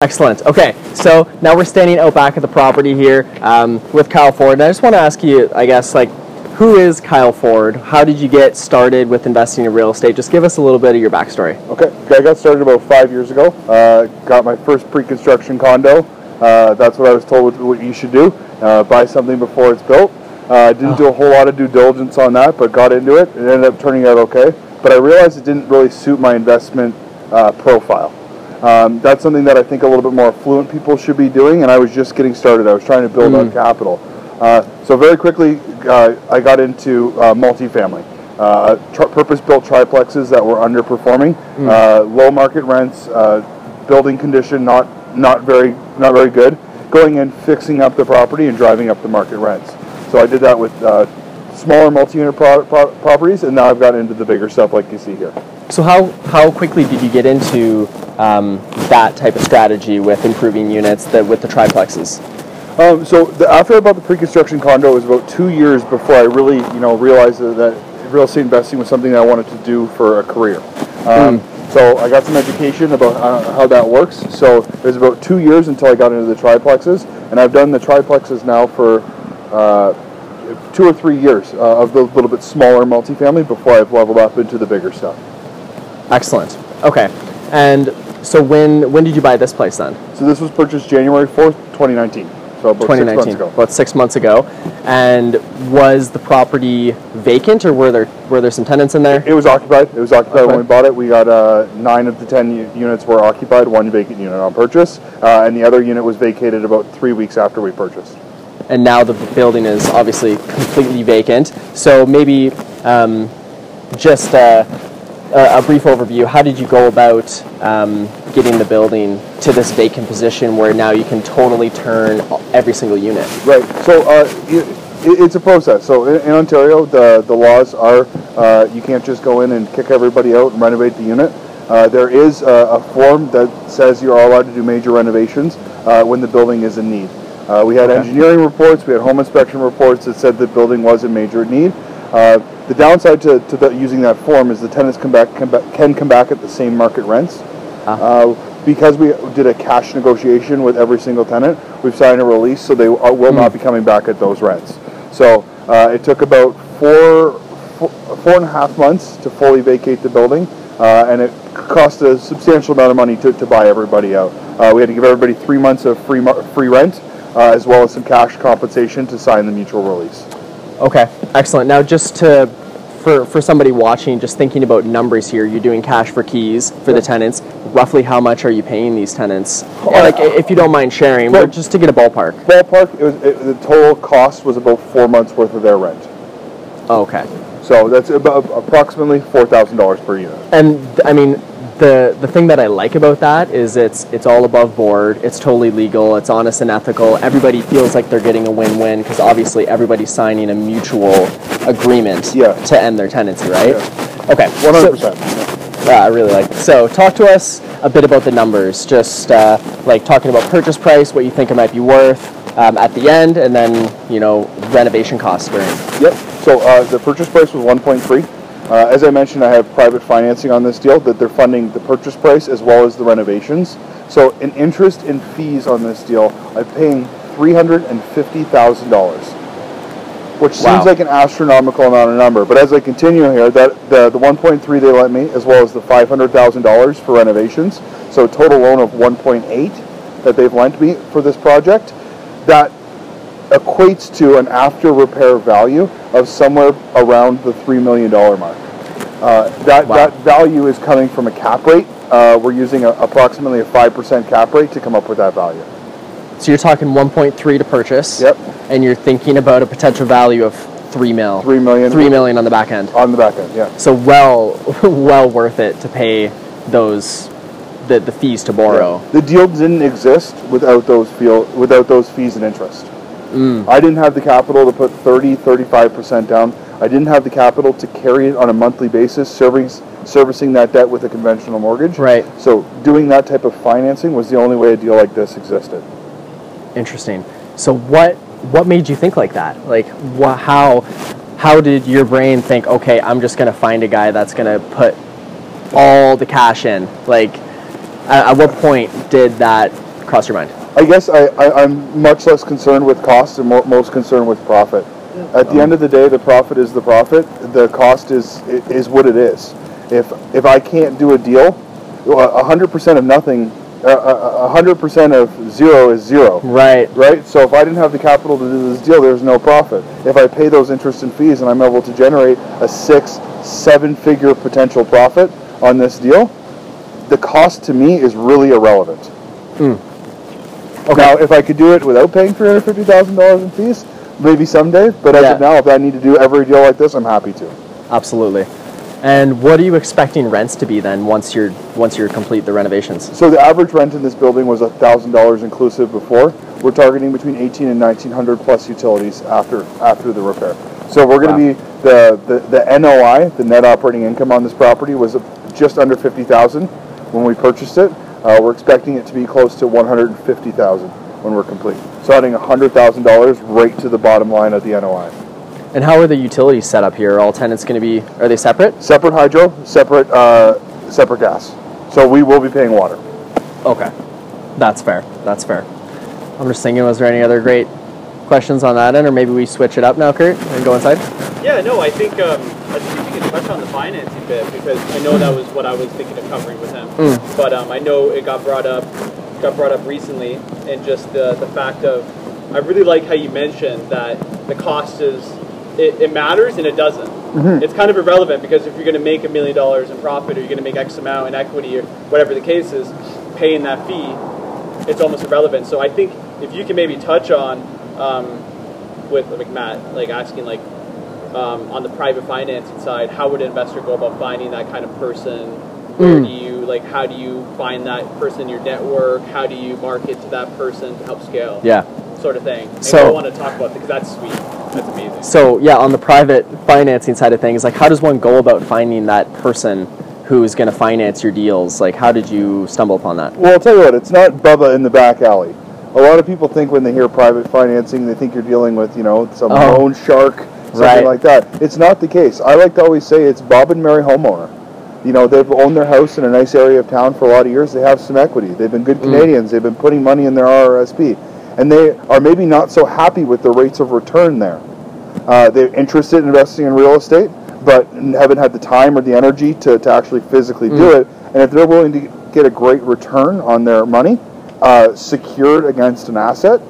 Excellent. Okay, so now we're standing out back at the property here um, with Kyle Ford, and I just want to ask you, I guess, like, who is Kyle Ford? How did you get started with investing in real estate? Just give us a little bit of your backstory. Okay, I got started about five years ago. Uh, got my first pre-construction condo. Uh, that's what I was told what you should do: uh, buy something before it's built. Uh, didn't do a whole lot of due diligence on that, but got into it. It ended up turning out okay. But I realized it didn't really suit my investment uh, profile. Um, that's something that I think a little bit more affluent people should be doing, and I was just getting started. I was trying to build mm. capital. Uh, so very quickly, uh, I got into uh, multifamily. Uh, purpose-built triplexes that were underperforming, mm. Uh, low market rents, uh, building condition not not very not very good. Going in, fixing up the property, and driving up the market rents. So I did that with smaller multi-unit pro- pro- properties, and now I've got into the bigger stuff like you see here. So how how quickly did you get into um, that type of strategy with improving units that with the triplexes? Um, so the, after I bought the pre-construction condo, it was about two years before I really, you know, realized that real estate investing was something that I wanted to do for a career. Um, mm. So I got some education about uh, how that works. So it was about two years until I got into the triplexes, and I've done the triplexes now for uh, two or three years uh, of the little bit smaller multifamily before I've leveled up into the bigger stuff. Excellent. Okay, and so when when did you buy this place then? So this was purchased January fourth, twenty nineteen. So about 2019, six months ago. about six months ago, and was the property vacant, or were there were there some tenants in there? It was occupied. It was occupied okay. when we bought it. We got uh, nine of the ten units were occupied, one vacant unit on purchase, uh, and the other unit was vacated about three weeks after we purchased. And now the building is obviously completely vacant. So maybe um, just. Uh, a, brief overview. How did you go about um, getting the building to this vacant position where now you can totally turn every single unit? Right. So uh, it, it's a process. So in, in, Ontario, the the laws are uh, you can't just go in and kick everybody out and renovate the unit. Uh, there is a, a, form that says you are allowed to do major renovations uh, when the building is in need. Uh, we had okay. engineering reports, we had home inspection reports that said the building was in major need. Uh, the downside to, to the, using that form is the tenants come back, come back, can come back at the same market rents. Uh-huh. Uh, because we did a cash negotiation with every single tenant, we've signed a release, so they are, will mm. not be coming back at those rents. So uh, it took about four, four, four and a half months to fully vacate the building, uh, and it cost a substantial amount of money to, to buy everybody out. Uh, we had to give everybody three months of free free rent, uh, as well as some cash compensation to sign the mutual release. Okay, excellent. Now, just to for for somebody watching, just thinking about numbers here, you're doing cash for keys for the tenants. Roughly, how much are you paying these tenants? Like, if you don't mind sharing, well, just to get a ballpark. Ballpark, it was it, the total cost was about four months worth of their rent. Okay. So that's about approximately four thousand dollars per unit. And I mean, the the thing that I like about that is it's it's all above board. It's totally legal. It's honest and ethical. Everybody feels like they're getting a win-win because obviously everybody's signing a mutual agreement yeah. to end their tenancy, right? Yeah. Okay, one hundred percent. Yeah, I really like. It. So, talk to us a bit about the numbers. Just uh, like talking about purchase price, what you think it might be worth um, at the end, and then you know renovation costs during. Yep. So uh, the purchase price was one point three. Uh, as I mentioned, I have private financing on this deal that they're funding the purchase price as well as the renovations. So, in interest and fees on this deal, I'm paying three hundred and fifty thousand dollars, which wow. seems like an astronomical amount of number. But as I continue here, that the the one point three they lent me, as well as the five hundred thousand dollars for renovations, so a total loan of one point eight that they've lent me for this project, that equates to an after repair value of somewhere around the $3 million mark. Uh, that, wow. that value is coming from a cap rate. Uh, we're using a, approximately a 5% cap rate to come up with that value. So you're talking 1.3 to purchase. Yep. And you're thinking about a potential value of 3 mil. 3 million. 3 million on the back end. On the back end, yeah. So well well worth it to pay those the, the fees to borrow. Yeah. The deal didn't exist without those feel without those fees and interest. Mm. I didn't have the capital to put 30, 35% down. I didn't have the capital to carry it on a monthly basis, serving, servicing that debt with a conventional mortgage. Right. So doing that type of financing was the only way a deal like this existed. Interesting. So what what made you think like that? Like wh- how how did your brain think, okay, I'm just going to find a guy that's going to put all the cash in? Like at, at what point did that cross your mind? I guess I, I, I'm much less concerned with cost and more, most concerned with profit. At the end of the day, the profit is the profit. The cost is is what it is. If if I can't do a deal, a hundred percent of nothing, a hundred percent of zero is zero. Right. Right. So if I didn't have the capital to do this deal, there's no profit. If I pay those interest and fees and I'm able to generate a six, seven-figure potential profit on this deal, the cost to me is really irrelevant. Hmm. Okay. Now, if I could do it without paying three hundred fifty thousand dollars in fees, maybe someday. But as Yeah. of now, if I need to do every deal like this, I'm happy to. Absolutely. And what are you expecting rents to be then once you're once you're complete the renovations? So the average rent in this building was thousand dollars inclusive before. We're targeting between eighteen and nineteen hundred plus utilities after after the repair. So we're going to Wow. be the, the the NOI, the net operating income on this property was just under fifty thousand when we purchased it. Uh, we're expecting it to be close to one hundred and fifty thousand when we're complete. So adding hundred thousand dollars right to the bottom line of the NOI. And how are the utilities set up here? Are all tenants going to be are they separate? Separate hydro, separate uh, separate gas. So we will be paying water. Okay. That's fair. That's fair. I'm just thinking was there any other great questions on that end or maybe we switch it up now, Kurt, and go inside? Yeah, no, I think um, I think we can touch on the financing bit because I know that was what I was thinking of covering with him. But um, I know it got brought up, got brought up recently, and just the the fact of, I really like how you mentioned that the cost is, it, it matters and it doesn't. It's kind of irrelevant because if you're going to make a million dollars in profit or you're going to make X amount in equity or whatever the case is, paying that fee, it's almost irrelevant. So I think if you can maybe touch on um, with like Matt, like asking like um, on the private financing side, how would an investor go about finding that kind of person? Where do you like? How do you find that person in your network? How do you market to that person to help scale? Yeah. sort of thing. And So- I want to talk about because that's sweet. That's amazing. So yeah, on the private financing side of things, like how does one go about finding that person who's going to finance your deals? Like how did you stumble upon that? Well, I'll tell you what, it's not Bubba in the back alley. A lot of people think when they hear private financing, they think you're dealing with, you know, some Oh. loan shark, something Right. like that. It's not the case. I like to always say it's Bob and Mary homeowner. You know, they've owned their house in a nice area of town for a lot of years. They have some equity. They've been good Canadians. They've been putting money in their RRSP. And they are maybe not so happy with the rates of return there. Uh, they're interested in investing in real estate, but haven't had the time or the energy to, to actually physically do it. And if they're willing to get a great return on their money, uh, secured against an asset,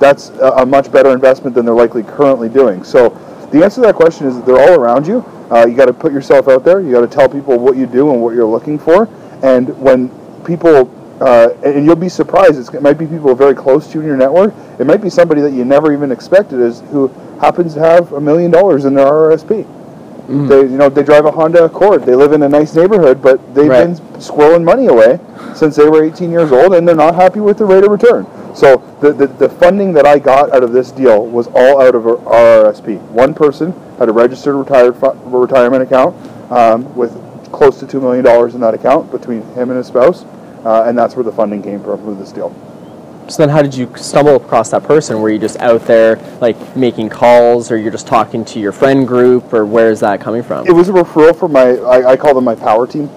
that's a, a much better investment than they're likely currently doing. So the answer to that question is that they're all around you. Uh, you got to put yourself out there. You got to tell people what you do and what you're looking for. And when people uh, and you'll be surprised. It's, it might be people very close to you in your network. It might be somebody that you never even expected is who happens to have a million dollars in their RRSP. They, you know, they drive a Honda Accord. They live in a nice neighborhood, but they've Right. been squirreling money away since they were 18 years old, and they're not happy with the rate of return. So the, the, the funding that I got out of this deal was all out of RRSP. One person had a registered retired retirement account um, with close to two million dollars in that account between him and his spouse, uh, and that's where the funding came from with this deal. So then how did you stumble across that person? Were you just out there like making calls or you're just talking to your friend group or where is that coming from? It was a referral from my I, I call them my power team.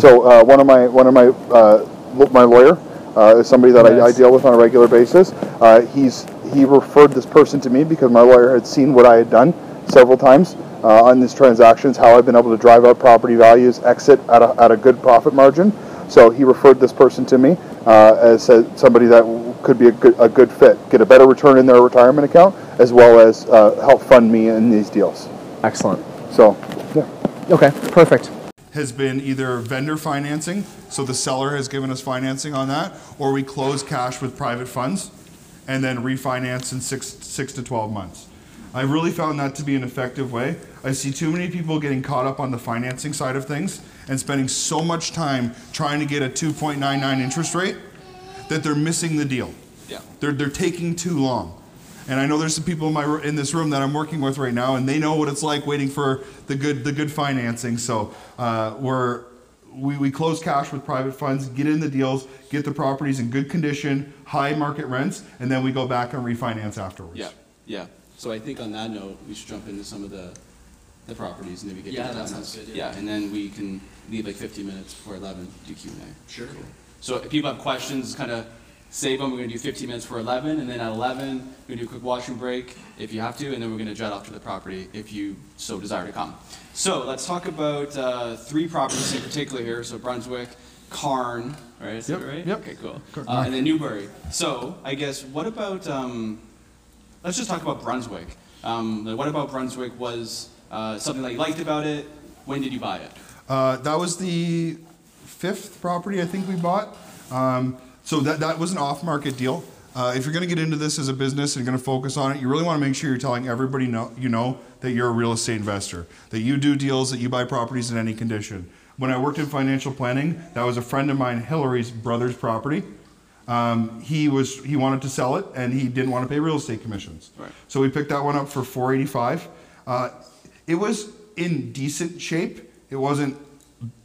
So uh, one of my one of my uh, my lawyer uh, is somebody that I, I deal with on a regular basis. Uh, he's he referred this person to me because my lawyer had seen what I had done several times uh, on these transactions, how I've been able to drive up property values, exit at a, at a good profit margin. So he referred this person to me uh, as a, somebody that could be a good, a good fit, get a better return in their retirement account, as well as uh, help fund me in these deals. Excellent. So, yeah. Okay, perfect. Has been either vendor financing, so the seller has given us financing on that, or we close cash with private funds and then refinance in six, six to 12 months. I really found that to be an effective way. I see too many people getting caught up on the financing side of things and spending so much time trying to get a 2.99 interest rate that they're missing the deal. Yeah. They're, they're taking too long. And I know there's some people in my in this room that I'm working with right now, and they know what it's like waiting for the good the good financing. So uh, we're we, we close cash with private funds, get in the deals, get the properties in good condition, high market rents, and then we go back and refinance afterwards. Yeah, yeah. So I think on that note, we should jump into some of the, the properties and maybe get Yeah, to that that. sounds good, Yeah, yeah. and then we can leave like fifteen minutes before eleven, do Q and A. Sure. So if people have questions, kind of save them. We're gonna do 15 minutes for 11, and then at 11, we're gonna do a quick washroom break if you have to, and then we're gonna jet off to the property if you so desire to come. So let's talk about uh, three properties in particular here. So Brunswick, Carn, right? Is that Yep, right? yep. Okay, cool. Uh, and then Newbury. So I guess what about? Um, let's just talk about Brunswick. Um, like, what about Brunswick was uh, something that you liked about it? When did you buy it? Uh, that was the fifth property I think we bought. Um, so that, that was an off-market deal. Uh, if you're going to get into this as a business and you're going to focus on it, you really want to make sure you're telling everybody know, you know that you're a real estate investor, that you do deals, that you buy properties in any condition. When I worked in financial planning, that was a friend of mine, Hillary's brother's property. Um, he was he wanted to sell it and he didn't want to pay real estate commissions. Right. So we picked that one up for 485. Uh, it was in decent shape. It wasn't.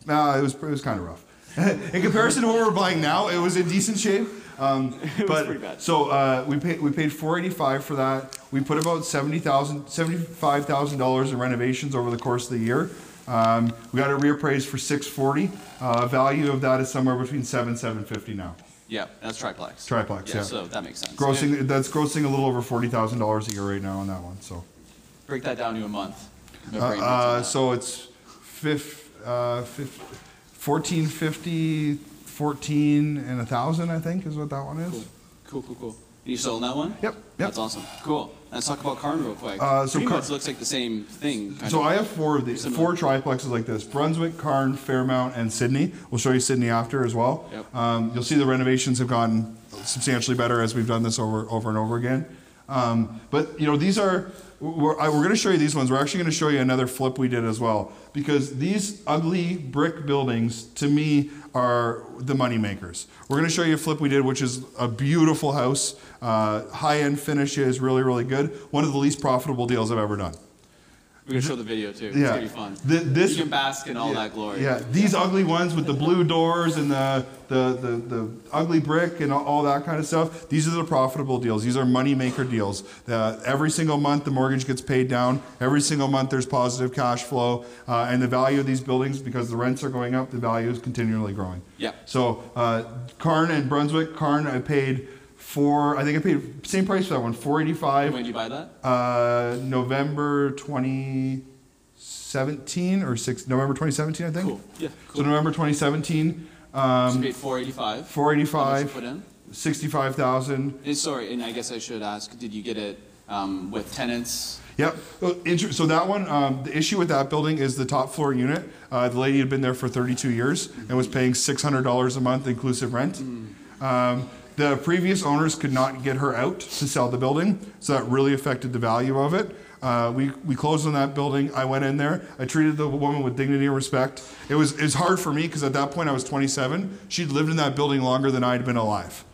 Uh, it was it was kind of rough in comparison to what we're buying now, it was in decent shape. Um, but so uh, we paid we paid 485 for that. We put about 70000 $75,000 in renovations over the course of the year. Um, we got it reappraised for 640. Uh, value of that is somewhere between 7 750 now. Yeah, that's triplex. Triplex, yeah. yeah. So that makes sense. Grossing yeah. that's grossing a little over forty thousand dollars a year right now on that one. So break that down to a month. No uh, uh, so it's fifth, uh, fifth 1450, 14, and 1,000, I think, is what that one is. Cool, cool, cool. cool. You sold that one? Yep, yep. That's awesome. Cool. Let's talk about Karn real quick. Uh, so Karn, looks like the same thing. so of. I have four of these, four triplexes like this: Brunswick, Karn, Fairmount, and Sydney. We'll show you Sydney after as well. Yep. Um, you'll see the renovations have gotten substantially better as we've done this over over and over again. Um, but you know these are we're, we're going to show you these ones. We're actually going to show you another flip we did as well because these ugly brick buildings to me are the money makers. We're going to show you a flip we did, which is a beautiful house, uh, high end finishes, really really good. One of the least profitable deals I've ever done. We're gonna show the video too. It's Yeah. gonna be fun. Th- this- you can bask in all yeah, that glory. Yeah, these ugly ones with the blue doors and the, the, the, the ugly brick and all, that kind of stuff, these are the profitable deals. These are money maker deals. Uh, every single month the mortgage gets paid down. Every single month there's positive cash flow. Uh, and the value of these buildings, because the rents are going up, the value is continually growing. Yeah. So uh, Carn and Brunswick, Carn I paid for, I think I paid same price for that one, 485 When did you buy that? uh, November 2017 or six, November 2017, I think. Cool. Yeah. Cool. So November 2017, um, so you paid 485. How much you 485, put in? 65,000. Sorry, and I guess I should ask, did you get it um, with tenants? Yep. So, so that one, um, the issue with that building is the top floor unit. Uh, the lady had been there for 32 years and was paying $600 a month inclusive rent. Um, the previous owners could not get her out to sell the building, so that really affected the value of it. Uh, we, we closed on that building. I went in there. I treated the woman with dignity and respect. It was, it was hard for me because at that point I was 27. She'd lived in that building longer than I'd been alive.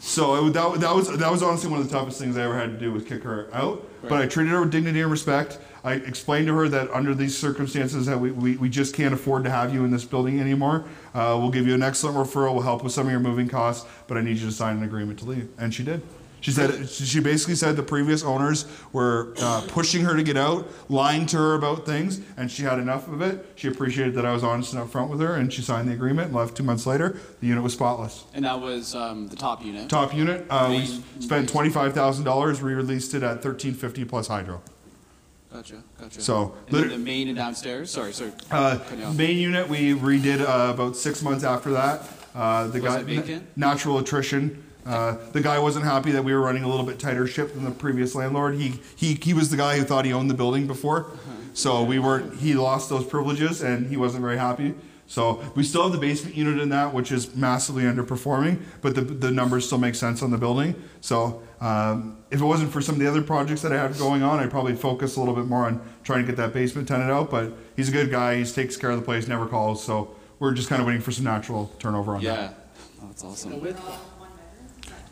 So it, that, that was that was honestly one of the toughest things I ever had to do was kick her out. But I treated her with dignity and respect. I explained to her that under these circumstances that we, we, we just can't afford to have you in this building anymore. Uh, we'll give you an excellent referral. We'll help with some of your moving costs, but I need you to sign an agreement to leave. And she did. She said she basically said the previous owners were uh, pushing her to get out, lying to her about things, and she had enough of it. She appreciated that I was honest and upfront with her, and she signed the agreement. And left two months later, the unit was spotless. And that was um, the top unit. Top unit, uh, we spent twenty-five thousand dollars, We released it at thirteen fifty plus hydro. Gotcha, gotcha. So, and then the main and downstairs. Sorry, sorry. Uh, Cutting you off. main unit, we redid, uh, about six months after that. Uh, the Was guy, natural attrition. Uh, the guy wasn't happy that we were running a little bit tighter ship than the previous landlord. He, he, he was the guy who thought he owned the building before. Uh-huh. So we weren't, he lost those privileges and he wasn't very happy. So we still have the basement unit in that, which is massively underperforming, but the, the numbers still make sense on the building. So um, if it wasn't for some of the other projects that I have going on, I'd probably focus a little bit more on trying to get that basement tenant out. But he's a good guy. He takes care of the place, never calls. So we're just kind of waiting for some natural turnover on that. Yeah. Oh, that's awesome. that.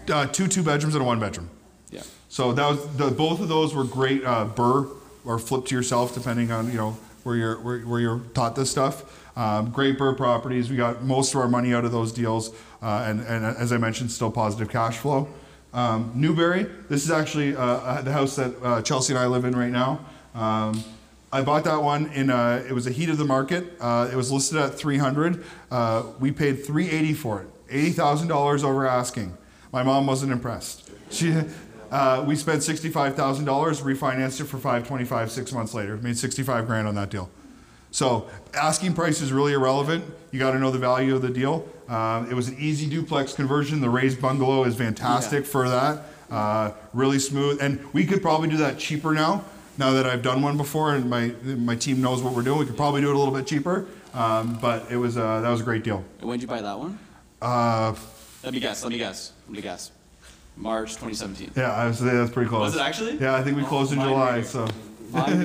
Uh, two two bedrooms and a one bedroom. Yeah. So that was the, both of those were great uh, BRRRR or flip to yourself depending on you know where you're where, where you're taught this stuff. Um, great BRRRR properties. We got most of our money out of those deals, uh, and and as I mentioned, still positive cash flow. Um, Newberry. This is actually uh, the house that uh, Chelsea and I live in right now. Um, I bought that one in a, it was a heat of the market. Uh, it was listed at 300. Uh, we paid 380 for it. $80,000 over asking. My mom wasn't impressed. She, uh, we spent sixty-five thousand dollars, refinanced it for five twenty-five six months later. Made sixty-five grand on that deal. So asking price is really irrelevant. You got to know the value of the deal. Uh, it was an easy duplex conversion. The raised bungalow is fantastic Yeah. for that. Uh, really smooth, and we could probably do that cheaper now. Now that I've done one before, and my my team knows what we're doing, we could probably do it a little bit cheaper. Um, but it was uh, that was a great deal. When did you buy that one? Uh, Let me guess. Let me guess. Let me guess. March 2017. yeah, I would say that's pretty close. Was it actually? Yeah, I think we closed in July. here. So Five years